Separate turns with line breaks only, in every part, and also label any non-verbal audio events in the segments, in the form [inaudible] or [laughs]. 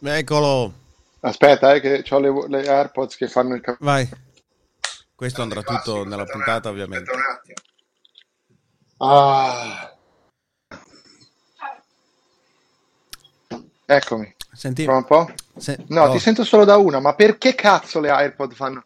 Eccolo.
Aspetta, eh, che ho le, le AirPods che fanno il caffè.
Vai. Questo andrà tutto nella puntata, ovviamente.
Ah. Eccomi.
Senti,
Prova un po'?
se-
No,
oh,
ti sento solo da una, ma perché cazzo le AirPod fanno?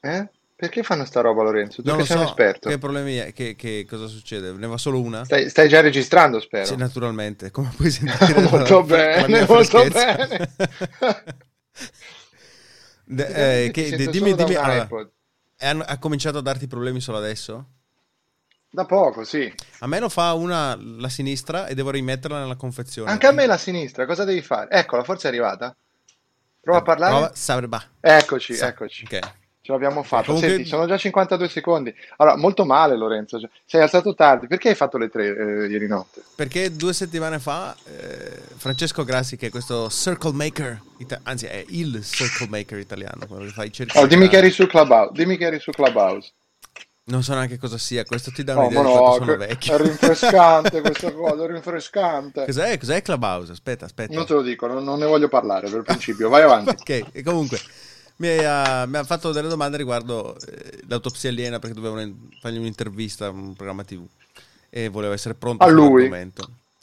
Eh? Perché fanno sta roba, Lorenzo? Tu
non
che
lo
sei un
so
esperto.
che problemi è, che, che cosa succede. Ne va solo una?
Stai, stai già registrando, spero.
Sì, naturalmente. Come puoi [laughs] sentire?
Molto
dalla
bene,
mia
molto bene. [laughs]
De- [laughs] eh, che-
sento
dimmi, dimmi,
un
allora, è- hanno- ha cominciato a darti problemi solo adesso?
Da poco, sì.
A me lo fa una la sinistra e devo rimetterla nella confezione.
Anche a me la sinistra, cosa devi fare? Eccola, forse è arrivata. Prova a parlare.
Prova, Sabreba.
Eccoci,
Sa-
eccoci.
Ok.
Ce l'abbiamo fatta.
Comunque-
Senti, sono già 52 secondi. Allora, molto male, Lorenzo. Cioè, Sei alzato tardi. Perché hai fatto le tre eh, ieri notte?
Perché due settimane fa eh, Francesco Grassi, che è questo circle maker, ita- anzi è il circle maker italiano, quello che fa i cerchi.
Oh, dimmi che eri su Clubhouse. Dimmi che eri su Clubhouse.
Non so neanche cosa sia, questo ti dà un'idea
ma
di quanto
no,
sono vecchio.
è rinfrescante [laughs] questa cosa, è rinfrescante.
Cos'è? Cos'è Clubhouse? Aspetta, aspetta.
Non te lo dico, non, non ne voglio parlare per principio. Vai avanti. [laughs]
Ok, e comunque mi ha, mi ha fatto delle domande riguardo eh, l'autopsia aliena perché dovevano fargli un'intervista a un programma TV e voleva essere pronto
A lui?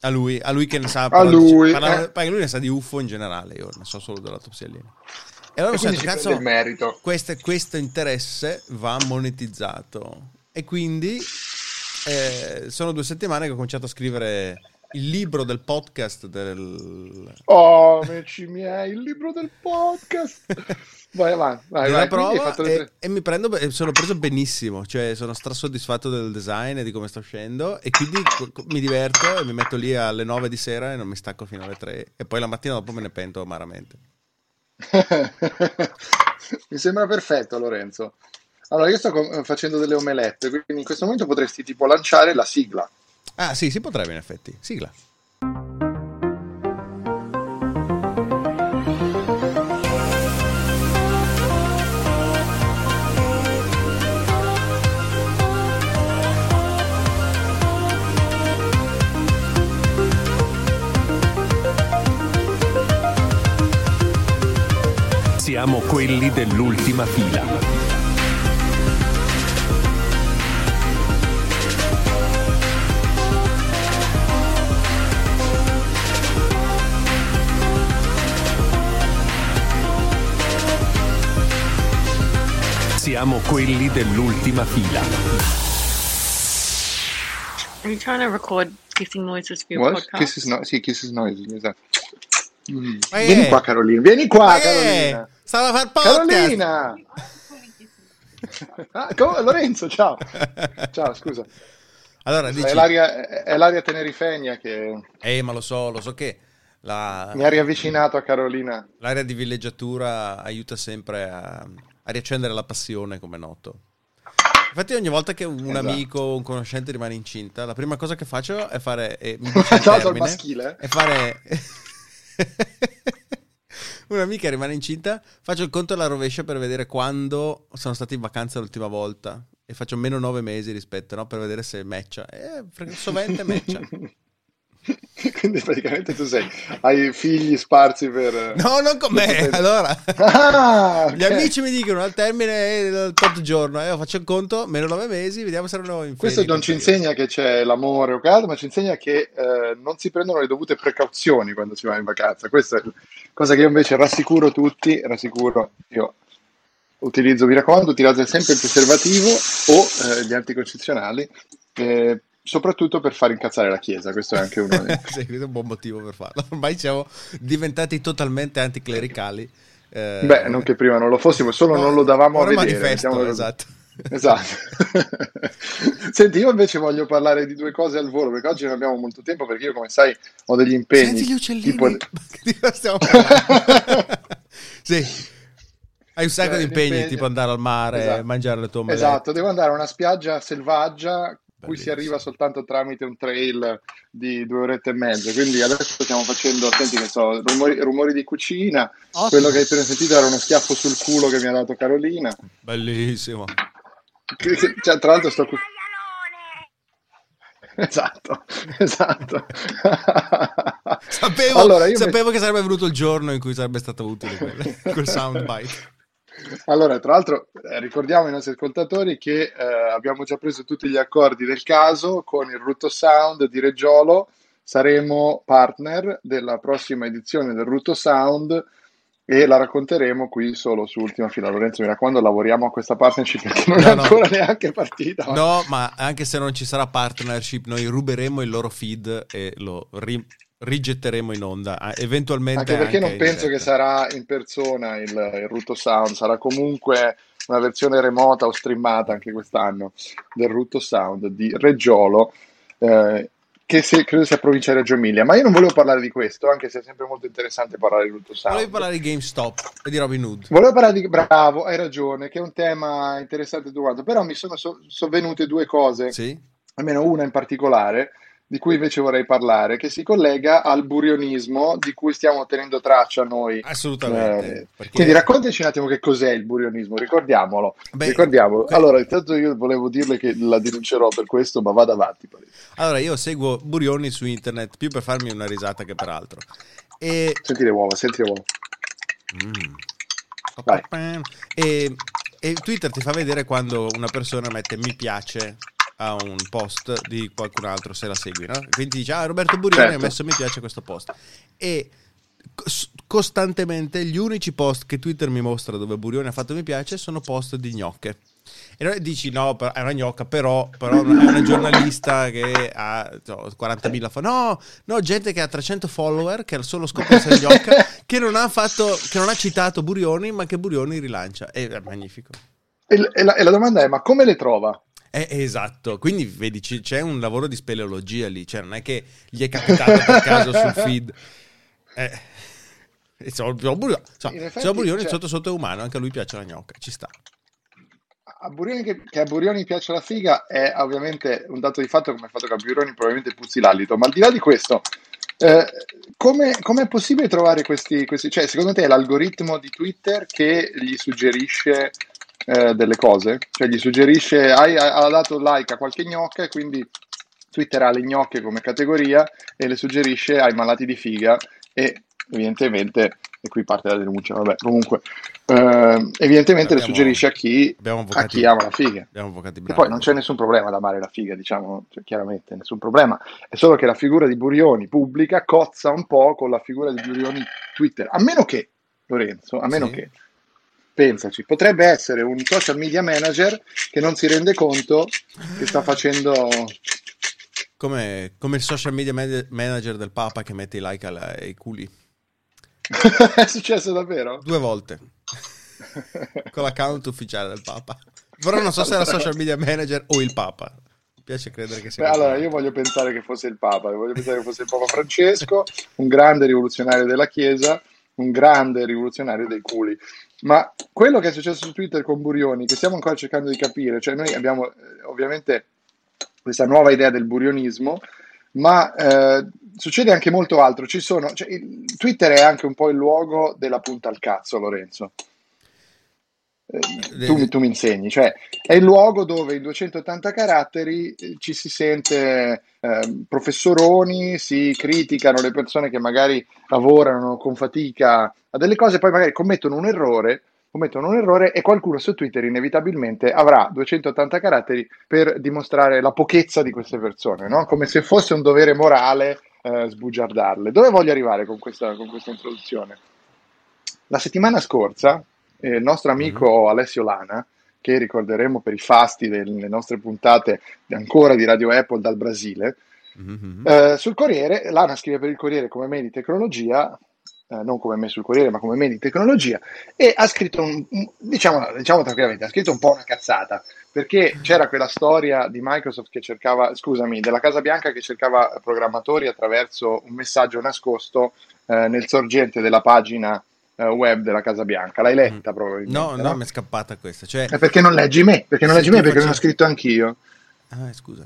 A lui, a lui che ne sa,
A lui,
parla-
eh.
perché lui ne sa di UFO in generale, io ne so solo dell'autopsia aliena. E allora
E
ho detto, cazzo,
merito.
questo, questo interesse va monetizzato. E quindi eh, sono due settimane che ho cominciato a scrivere il libro del podcast del,
Oh, amici miei, il libro del podcast. Vai avanti, vai, vai.
Prova e,
tre-
e mi prendo e sono preso benissimo cioè sono strasoddisfatto del design e di come sta uscendo e quindi co- mi diverto e mi metto lì alle 9 di sera e non mi stacco fino alle 3 e poi la mattina dopo me ne pento amaramente [laughs]
Mi sembra perfetto, Lorenzo. Allora, io sto facendo delle omelette, quindi in questo momento potresti tipo lanciare la sigla.
Ah sì si potrebbe in effetti sigla
Siamo quelli dell'ultima fila. Siamo quelli dell'ultima fila.
Are you trying to record kissing noises for your
What?
podcast?
Kisses no- sì, Kisses Noise, esatto. Mm. Vieni
è?
qua, Carolina. Vieni qua,
è?
Carolina.
stava a far podcast
Carolina! [laughs] Ah, co- Lorenzo, ciao. [laughs] Ciao, scusa.
allora
È
dici
l'aria, è l'aria tenerifegna che
eh ma lo so lo so che la,
mi ha riavvicinato a Carolina.
l'area di villeggiatura aiuta sempre a, a riaccendere la passione come noto Infatti ogni volta che un
Esatto.
amico o un conoscente rimane incinta, la prima cosa che faccio è fare... E mi dice [laughs] il termine,
maschile.
È fare... [laughs] Un'amica rimane incinta, faccio il conto alla rovescia per vedere quando sono stati in vacanza l'ultima volta e faccio meno nove mesi rispetto, no? Per vedere se matcha. E fre- sovente matcha. [laughs] [laughs]
Quindi praticamente tu sei, hai figli sparsi per...
No, non con me. Allora, [laughs]
Ah,
gli
ok.
amici mi dicono al termine del tot giorno, e io faccio il conto, meno nove mesi, vediamo se erano in
Questo non ci insegna che c'è l'amore o caldo, ma ci insegna che eh, non si prendono le dovute precauzioni quando si va in vacanza. Questa è cosa che io invece rassicuro tutti, rassicuro io. Utilizzo, mi raccomando, utilizzate sempre il preservativo o eh, gli anticoncezionali, eh, soprattutto per far incazzare la Chiesa. Questo è anche uno [laughs] dei...
sì, questo è un buon motivo per farlo. Ormai siamo diventati totalmente anticlericali. Eh,
Beh, non che prima non lo fossimo, solo
no,
non lo davamo a vedere.
manifesto,
così.
esatto. [laughs]
Esatto. [laughs] Senti, io invece voglio parlare di due cose al volo, perché oggi non abbiamo molto tempo, perché io, come sai, ho degli impegni.
Senti gli uccellini.
tipo-
stiamo parlando? sì. Hai un sacco
Eh,
di impegni,
impegni.
tipo andare al mare,
Esatto.
mangiare le tue omelette.
Esatto, devo andare a una spiaggia selvaggia cui si arriva soltanto tramite un trail di due orette e mezza. Quindi adesso stiamo facendo, senti che so, rumori, rumori di cucina.
Ottimo.
Quello che hai appena sentito era uno schiaffo sul culo che mi ha dato Carolina.
Bellissimo.
Che- che- cioè, tra l'altro sto cu- Esatto, esatto.
Sapevo,
Allora,
sapevo che sarebbe venuto il giorno in cui sarebbe stato utile quel, quel soundbite.
Allora, tra l'altro, eh, ricordiamo ai nostri ascoltatori che eh, abbiamo già preso tutti gli accordi del caso con il Rutto Sound di Reggiolo. Saremo partner della prossima edizione del Rutto Sound e la racconteremo qui solo su Ultima Fila. Lorenzo, mi raccomando, lavoriamo a questa partnership perché non
No,
è
no.
ancora neanche partita.
No, ma anche se non ci sarà partnership, noi ruberemo il loro feed e lo ri- rigetteremo in onda. Eventualmente
Anche perché non
in
penso che
diretta.
sarà in persona il, il Rutto Sound, sarà comunque una versione remota o streamata anche quest'anno del Rutto Sound di Reggiolo, eh, che se- credo sia provincia di Reggio Emilia. Ma io non volevo parlare di questo, anche se è sempre molto interessante parlare di Rutto Sound.
Volevi parlare di GameStop e di Robin Hood.
Volevo parlare di Bravo, hai ragione, che è un tema interessante tutto quanto, però mi sono so- sovvenute due cose
Sì?
almeno una in particolare, di cui invece vorrei parlare, che si collega al burionismo di cui stiamo tenendo traccia noi.
Assolutamente.
Eh,
perché-
Quindi raccontaci un attimo che cos'è il burionismo, ricordiamolo.
Beh,
ricordiamolo.
que-
Allora, intanto io volevo dirle che la denuncerò per questo, ma vada avanti.
Allora, io seguo Burioni su internet più per farmi una risata che per altro. E
Senti le uova, senti le uova.
Mm. E, e Twitter ti fa vedere quando una persona mette mi piace a un post di qualcun altro se la segui, no? Quindi dice, ah, Roberto Burioni
Certo.
ha messo mi piace questo post. E cos- costantemente gli unici post che Twitter mi mostra dove Burioni ha fatto mi piace sono post di gnocche. E noi dici no, è una gnocca, però, però è una [laughs] giornalista che ha no, 40.000 fa. No, no, gente che ha 300 follower, che ha solo scopo di essere gnocca, che non ha fatto, che non ha citato Burioni, ma che Burioni rilancia. È magnifico.
E la, e la domanda è, ma come le trova?
È esatto, quindi vedi c'è un lavoro di speleologia lì, cioè non è che gli è capitato per [laughs] caso sul feed. Eh, e se ho Burioni,
cioè-
sotto sotto è umano, anche a lui piace la gnocca, ci sta.
A Burioni che, che a Burioni piace la figa è ovviamente un dato di fatto come il fatto che a Burioni probabilmente puzzi l'alito, ma al di là di questo, eh, come è possibile trovare questi, questi, cioè secondo te è l'algoritmo di Twitter che gli suggerisce eh, delle cose? Cioè gli suggerisce, hai, ha dato like a qualche gnocca e quindi Twitter ha le gnocche come categoria e le suggerisce ai malati di figa e evidentemente, e qui parte la denuncia, vabbè, comunque, eh, evidentemente le
Abbiamo-
suggerisce a chi,
Abbiamo
a
avvocati,
chi ama la figa.
avvocati
E
bravi.
poi non c'è nessun problema ad amare la figa, diciamo, cioè, chiaramente, nessun problema. È solo che la figura di Burioni pubblica cozza un po' con la figura di Burioni Twitter. A meno che, Lorenzo, a meno
Sì.
che, pensaci, potrebbe essere un social media manager che non si rende conto che sta facendo...
Come, come il social media man- manager del Papa che mette i like alla- ai culi. [laughs]
È successo davvero?
Due volte. [laughs] Con l'account ufficiale del Papa. Però non so se era social media manager o il Papa. Piace credere che sia
Beh, allora, io voglio pensare che fosse il Papa, voglio pensare che fosse il Papa Francesco, un grande rivoluzionario della Chiesa, un grande rivoluzionario dei culi. Ma quello che è successo su Twitter con Burioni, che stiamo ancora cercando di capire, cioè noi abbiamo eh, ovviamente questa nuova idea del burionismo, ma eh, succede anche molto altro. Sono, cioè, Twitter è anche un po' il luogo della punta al cazzo, Lorenzo. Eh, tu, mi- tu mi insegni, cioè è il luogo dove in 280 caratteri eh, ci si sente eh, professoroni, si criticano le persone che magari lavorano con fatica a delle cose, poi magari commettono un errore, commettono un errore e qualcuno su Twitter inevitabilmente avrà 280 caratteri per dimostrare la pochezza di queste persone, no? come se fosse un dovere morale eh, sbugiardarle. Dove voglio arrivare con questa, con questa introduzione? La settimana scorsa eh, il nostro amico Alessio Lana, che ricorderemo per i fasti delle nostre puntate ancora di Radio Apple dal Brasile,
Mhm.
eh, sul Corriere, Lana scrive per il Corriere come me di tecnologia, eh, non come me sul Corriere, ma come me di tecnologia, e ha scritto, un, diciamo, diciamo tranquillamente, ha scritto un po' una cazzata, perché c'era quella storia di Microsoft che cercava, scusami, della Casa Bianca che cercava programmatori attraverso un messaggio nascosto eh, nel sorgente della pagina web della Casa Bianca. L'hai letta probabilmente?
No, no, mi è scappata questa. Cioè,
È perché non leggi me? Perché non leggi me? Perché non ho scritto anch'io.
Ah, scusa.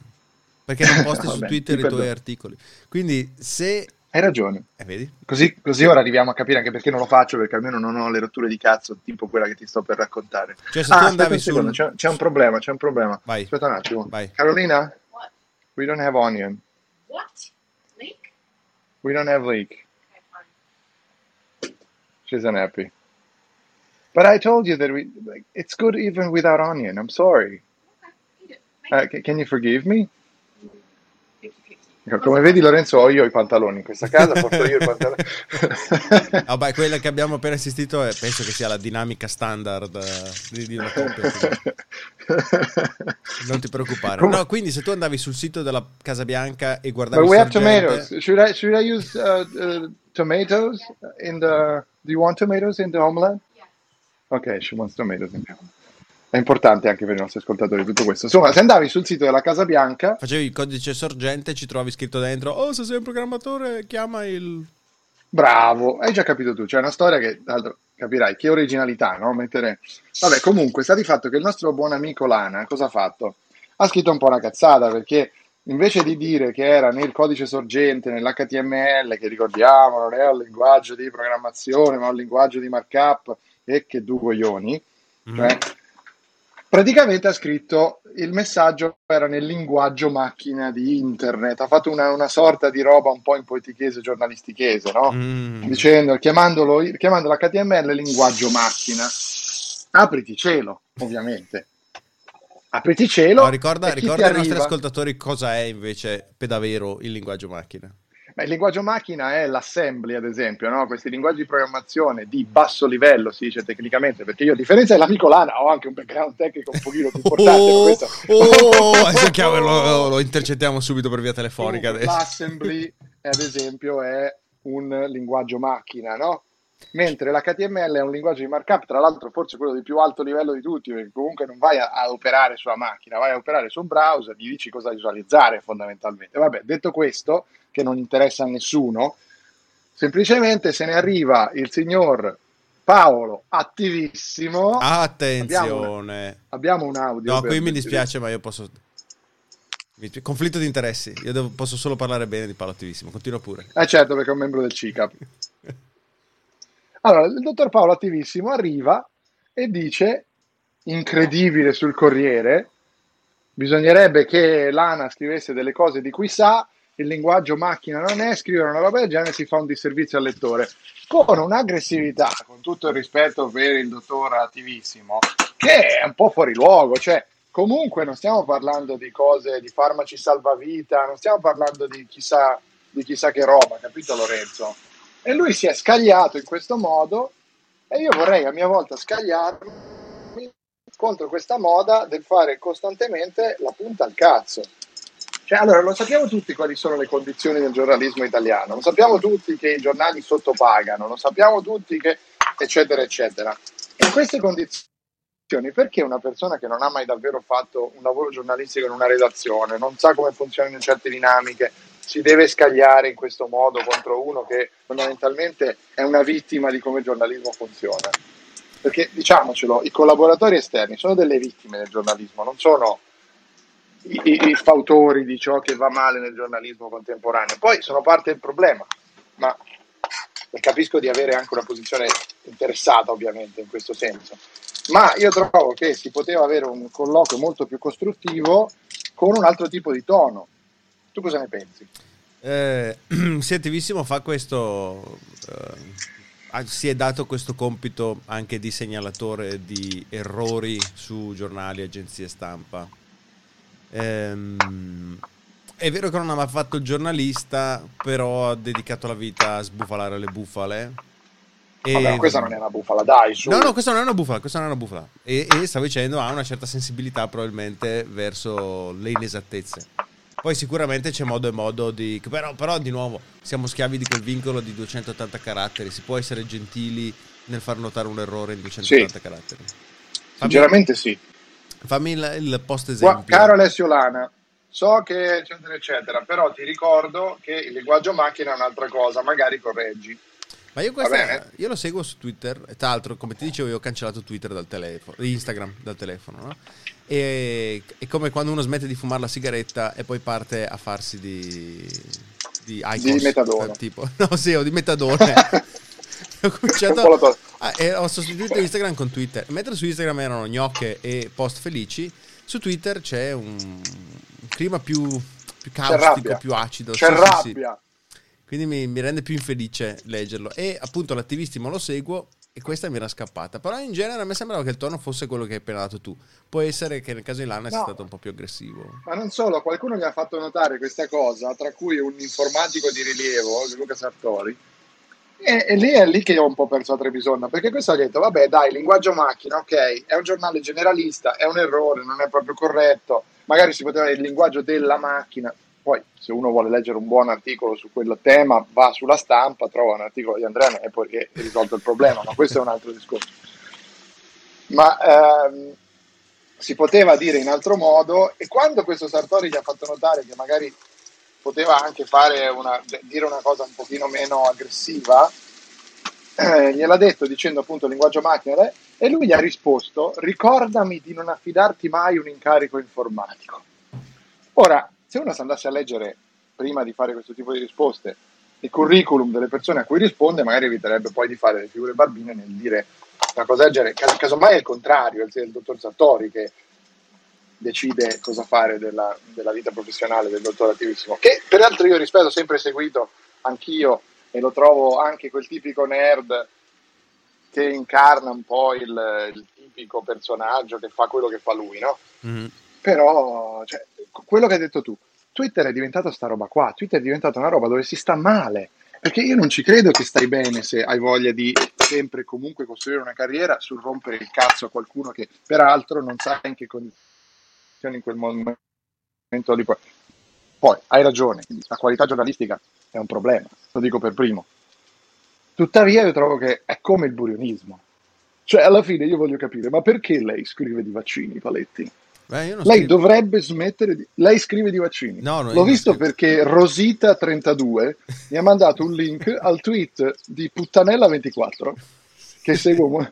Perché non posti [laughs] su
Vabbè,
Twitter
ti
i tuoi
perdono.
articoli. Quindi se...
Hai ragione.
Eh, vedi?
Così, così ora arriviamo a capire anche perché non lo faccio, perché almeno non ho le rotture di cazzo tipo quella che ti sto per raccontare.
Cioè se
Ah,
tu andavi
un
su...
secondo, c'è, c'è un problema, c'è un problema.
Vai.
Aspetta un attimo.
Vai.
Carolina? We don't have onion.
What? Leek?
We don't have leek.
Fine.
She's unhappy. But I told you that we like, it's good even without onion. I'm sorry. Uh, can you forgive me?
you. 50-50.
Come vedi Lorenzo ho io i pantaloni in questa casa, porto io i pantaloni. [laughs]
Vabbè, quella che abbiamo appena assistito è, penso che sia la dinamica standard eh, di, di una coppia. [laughs] [laughs] Non ti preoccupare. No, quindi se tu andavi sul sito della Casa Bianca e guardavi
But we have
Sorgente-
tomatoes. Should I should I use uh, uh, tomatoes in the? Do you want tomatoes in the homeland? Ok, she wants tomatoes in the homeland. È importante anche per i nostri ascoltatori tutto questo. Insomma, se andavi sul sito della Casa Bianca,
Facevi il codice sorgente e ci trovi scritto dentro, oh, se sei un programmatore, chiama il...
bravo, hai già capito tu. C'è una storia che, tra l'altro, capirai, che originalità, no? Mettere... Vabbè, comunque, sta di fatto che il nostro buon amico Lana, cosa ha fatto? Ha scritto un po' una cazzata, perché invece di dire che era nel codice sorgente, nell'HTML, che ricordiamo non è un linguaggio di programmazione, ma un linguaggio di markup, e che due coglioni, cioè, praticamente ha scritto il messaggio era nel linguaggio macchina di internet, ha fatto una, una sorta di roba un po' in poetichese giornalistichese, no?
Mm.
Dicendo, chiamandolo, chiamandolo HTML linguaggio macchina. Apriti cielo, ovviamente. Apriti cielo.
No, ricorda ricorda ai nostri ascoltatori cosa è invece per davvero il linguaggio macchina.
Beh, il linguaggio macchina è l'assembly, ad esempio, no? questi linguaggi di programmazione di basso livello, si dice tecnicamente, perché io, a differenza dell'amico Lana, ho anche un background tecnico un pochino più importante.
Oh,
questo-
oh, [laughs] chiamo- lo, lo intercettiamo subito per via telefonica
Comunque,
adesso.
L'assembly, ad esempio, è un linguaggio macchina, no? Mentre l'HTML è un linguaggio di markup, tra l'altro forse quello di più alto livello di tutti, perché comunque non vai a, a operare sulla macchina, vai a operare sul browser, gli dici cosa visualizzare fondamentalmente. Vabbè, detto questo, che non interessa a nessuno, semplicemente se ne arriva il signor Paolo, attivissimo.
Attenzione.
Abbiamo un audio.
No, qui mi dispiace, ma io posso... Conflitto di interessi. Io devo- posso solo parlare bene di Paolo Attivissimo. Continua pure.
Eh certo, perché è un membro del CICAP. Allora, il dottor Paolo Attivissimo arriva e dice, incredibile sul Corriere, bisognerebbe che l'ANA scrivesse delle cose di cui sa, il linguaggio macchina non è, scrivere una roba del genere si fa un disservizio al lettore. Con un'aggressività, con tutto il rispetto per il dottor Attivissimo, che è un po' fuori luogo, cioè comunque non stiamo parlando di cose, di farmaci salvavita, non stiamo parlando di chissà, di chissà che roba, capito Lorenzo? E lui si è scagliato in questo modo e io vorrei a mia volta scagliarmi contro questa moda del fare costantemente la punta al cazzo. Cioè, allora, lo sappiamo tutti quali sono le condizioni del giornalismo italiano, lo sappiamo tutti che i giornali sottopagano, lo sappiamo tutti che eccetera eccetera. In queste condizioni, perché una persona che non ha mai davvero fatto un lavoro giornalistico in una redazione, non sa come funzionano certe dinamiche, si deve scagliare in questo modo contro uno che fondamentalmente è una vittima di come il giornalismo funziona? Perché diciamocelo, i collaboratori esterni sono delle vittime del giornalismo, non sono i, i- fautori di ciò che va male nel giornalismo contemporaneo. Poi sono parte del problema, ma capisco di avere anche una posizione interessata ovviamente in questo senso. Ma io trovo che si poteva avere un colloquio molto più costruttivo con un altro tipo di tono. Tu cosa ne pensi?
Eh, [clears throat] sì, attivissimo fa questo. eh, si è dato questo compito anche di segnalatore di errori su giornali, agenzie stampa. Ehm, è vero che non ha mai fatto il giornalista, però ha dedicato la vita a sbufalare le bufale. E-
Vabbè, questa non è una bufala, dai, su.
No, no, questa non è una bufala, questa non è una bufala. E, e stavo dicendo, ha una certa sensibilità probabilmente verso le inesattezze. Poi sicuramente c'è modo e modo di... Però, però di nuovo, siamo schiavi di quel vincolo di 280 caratteri. Si può essere gentili nel far notare un errore in 280 caratteri. Fammi,
Sinceramente sì.
Fammi il, il post esempio.
Caro Alessio Lana, so che eccetera eccetera, però ti ricordo che il linguaggio macchina è un'altra cosa, magari correggi.
Ma io, questa, io lo seguo su Twitter, e tra l'altro come ti dicevo io ho cancellato Twitter dal telefono, Instagram dal telefono, no? E è come quando uno smette di fumare la sigaretta e poi parte a farsi di... Di, Icos,
metadone.
eh, tipo, [laughs] no sì, o di metadone. [laughs] ho cominciato... Ah, e ho sostituito Instagram con Twitter. Mentre su Instagram erano gnocche e post felici, su Twitter c'è un, clima più più caustico,
rabbia.
più acido.
C'è
Sì, sì, sì.
rabbia.
Quindi mi, mi rende più infelice leggerlo. E appunto l'attivissimo lo seguo e questa mi era scappata. Però in genere a me sembrava che il tono fosse quello che hai appena dato tu. Può essere che nel caso di Lana sia
No.
stato un po' più aggressivo.
Ma non solo, qualcuno gli ha fatto notare questa cosa, tra cui un informatico di rilievo, Luca Sartori, e, e lì è lì che io ho un po' perso la Trebisonna, perché questo ha detto, vabbè dai, linguaggio macchina, ok, è un giornale generalista, è un errore, non è proprio corretto, magari si poteva dire il linguaggio della macchina, poi se uno vuole leggere un buon articolo su quel tema, va sulla stampa, trova un articolo di Andrea e poi è risolto il problema, ma questo è un altro discorso. Ma ehm, si poteva dire in altro modo e quando questo Sartori gli ha fatto notare che magari poteva anche una, dire una cosa un pochino meno aggressiva, eh, gliel'ha detto dicendo appunto linguaggio macchina e lui gli ha risposto ricordami di non affidarti mai un incarico informatico. Ora, se uno si andasse a leggere prima di fare questo tipo di risposte il curriculum delle persone a cui risponde, magari eviterebbe poi di fare le figure barbine nel dire una cosa del genere. Cas- casomai è il contrario, è il dottor Sartori che decide cosa fare della, della vita professionale del dottor attivissimo, che peraltro io rispetto, ho sempre seguito anch'io e lo trovo anche quel tipico nerd che incarna un po' il, il tipico personaggio che fa quello che fa lui, no?
Mhm.
Però, cioè, quello che hai detto tu, Twitter è diventato sta roba qua, Twitter è diventata una roba dove si sta male, perché io non ci credo che stai bene se hai voglia di sempre e comunque costruire una carriera sul rompere il cazzo a qualcuno che peraltro non sa in che condizioni in quel momento lì. Poi, hai ragione, la qualità giornalistica è un problema, lo dico per primo. Tuttavia io trovo che è come il burionismo. Cioè, alla fine io voglio capire, ma perché lei scrive di vaccini, Paletti?
Beh,
Lei
scrivo-
dovrebbe smettere di... Lei scrive di vaccini.
No, no,
L'ho visto perché Rosita32 mi ha mandato un link al tweet di Puttanella24 che seguo...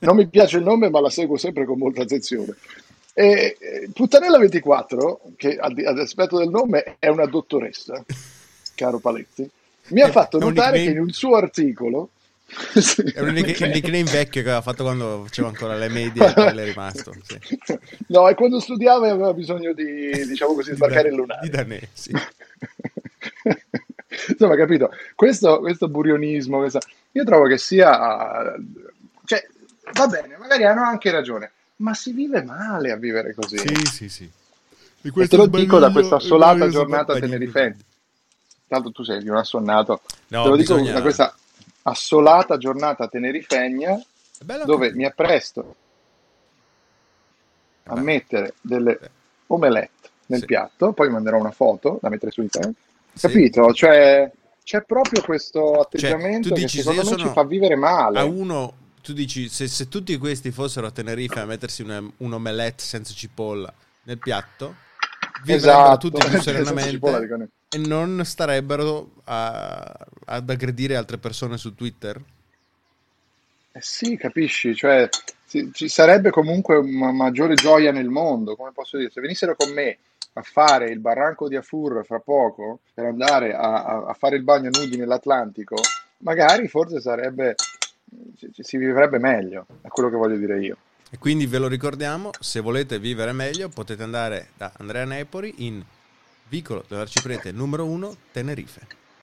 Non mi piace il nome, ma la seguo sempre con molta attenzione. E, eh, Puttanella24, che di- ad aspetto del nome è una dottoressa, caro Paletti, mi ha
È-
fatto
è
notare
nickname?
che in un suo articolo... [laughs] Sì,
È un nickname vecchio che aveva fatto quando faceva ancora le medie [laughs] e l'è rimasto. Sì.
No, e quando studiava aveva bisogno di, diciamo così, sbarcare il lunare.
Di Danè, sì. [laughs]
Insomma, capito? Questo, questo burionismo, questa- io trovo che sia... Cioè, va bene, magari hanno anche ragione, ma si vive male a vivere così.
Sì, sì, sì.
E te lo dico da questa assolata giornata tenerifense. Tanto tu sei di un assonnato.
No,
te lo dico
bisogna-
da questa assolata giornata tenerifegna dove mi appresto a
Vabbè.
mettere delle omelette nel
Sì.
piatto, poi manderò una foto da mettere su internet.
Sì.
Capito? Cioè, c'è proprio questo atteggiamento
tu dici,
che
se
secondo me
sono
ci fa vivere male.
A uno, tu dici, se, se tutti questi fossero a Tenerife a mettersi una- un omelette senza cipolla nel piatto, vivrebbero
Esatto,
tutti più [laughs]
cipolla,
serenamente e non starebbero a- ad aggredire altre persone su Twitter.
Eh sì, capisci? Cioè, ci, ci sarebbe comunque una maggiore gioia nel mondo, come posso dire? Se venissero con me a fare il barranco di Afur fra poco, per andare a, a- a fare il bagno nudi nell'Atlantico, magari forse sarebbe, si vivrebbe meglio, è quello che voglio dire io.
E quindi ve lo ricordiamo, se volete vivere meglio potete andare da Andrea Nepori in Vicolo dell'Arciprete numero 1 Tenerife.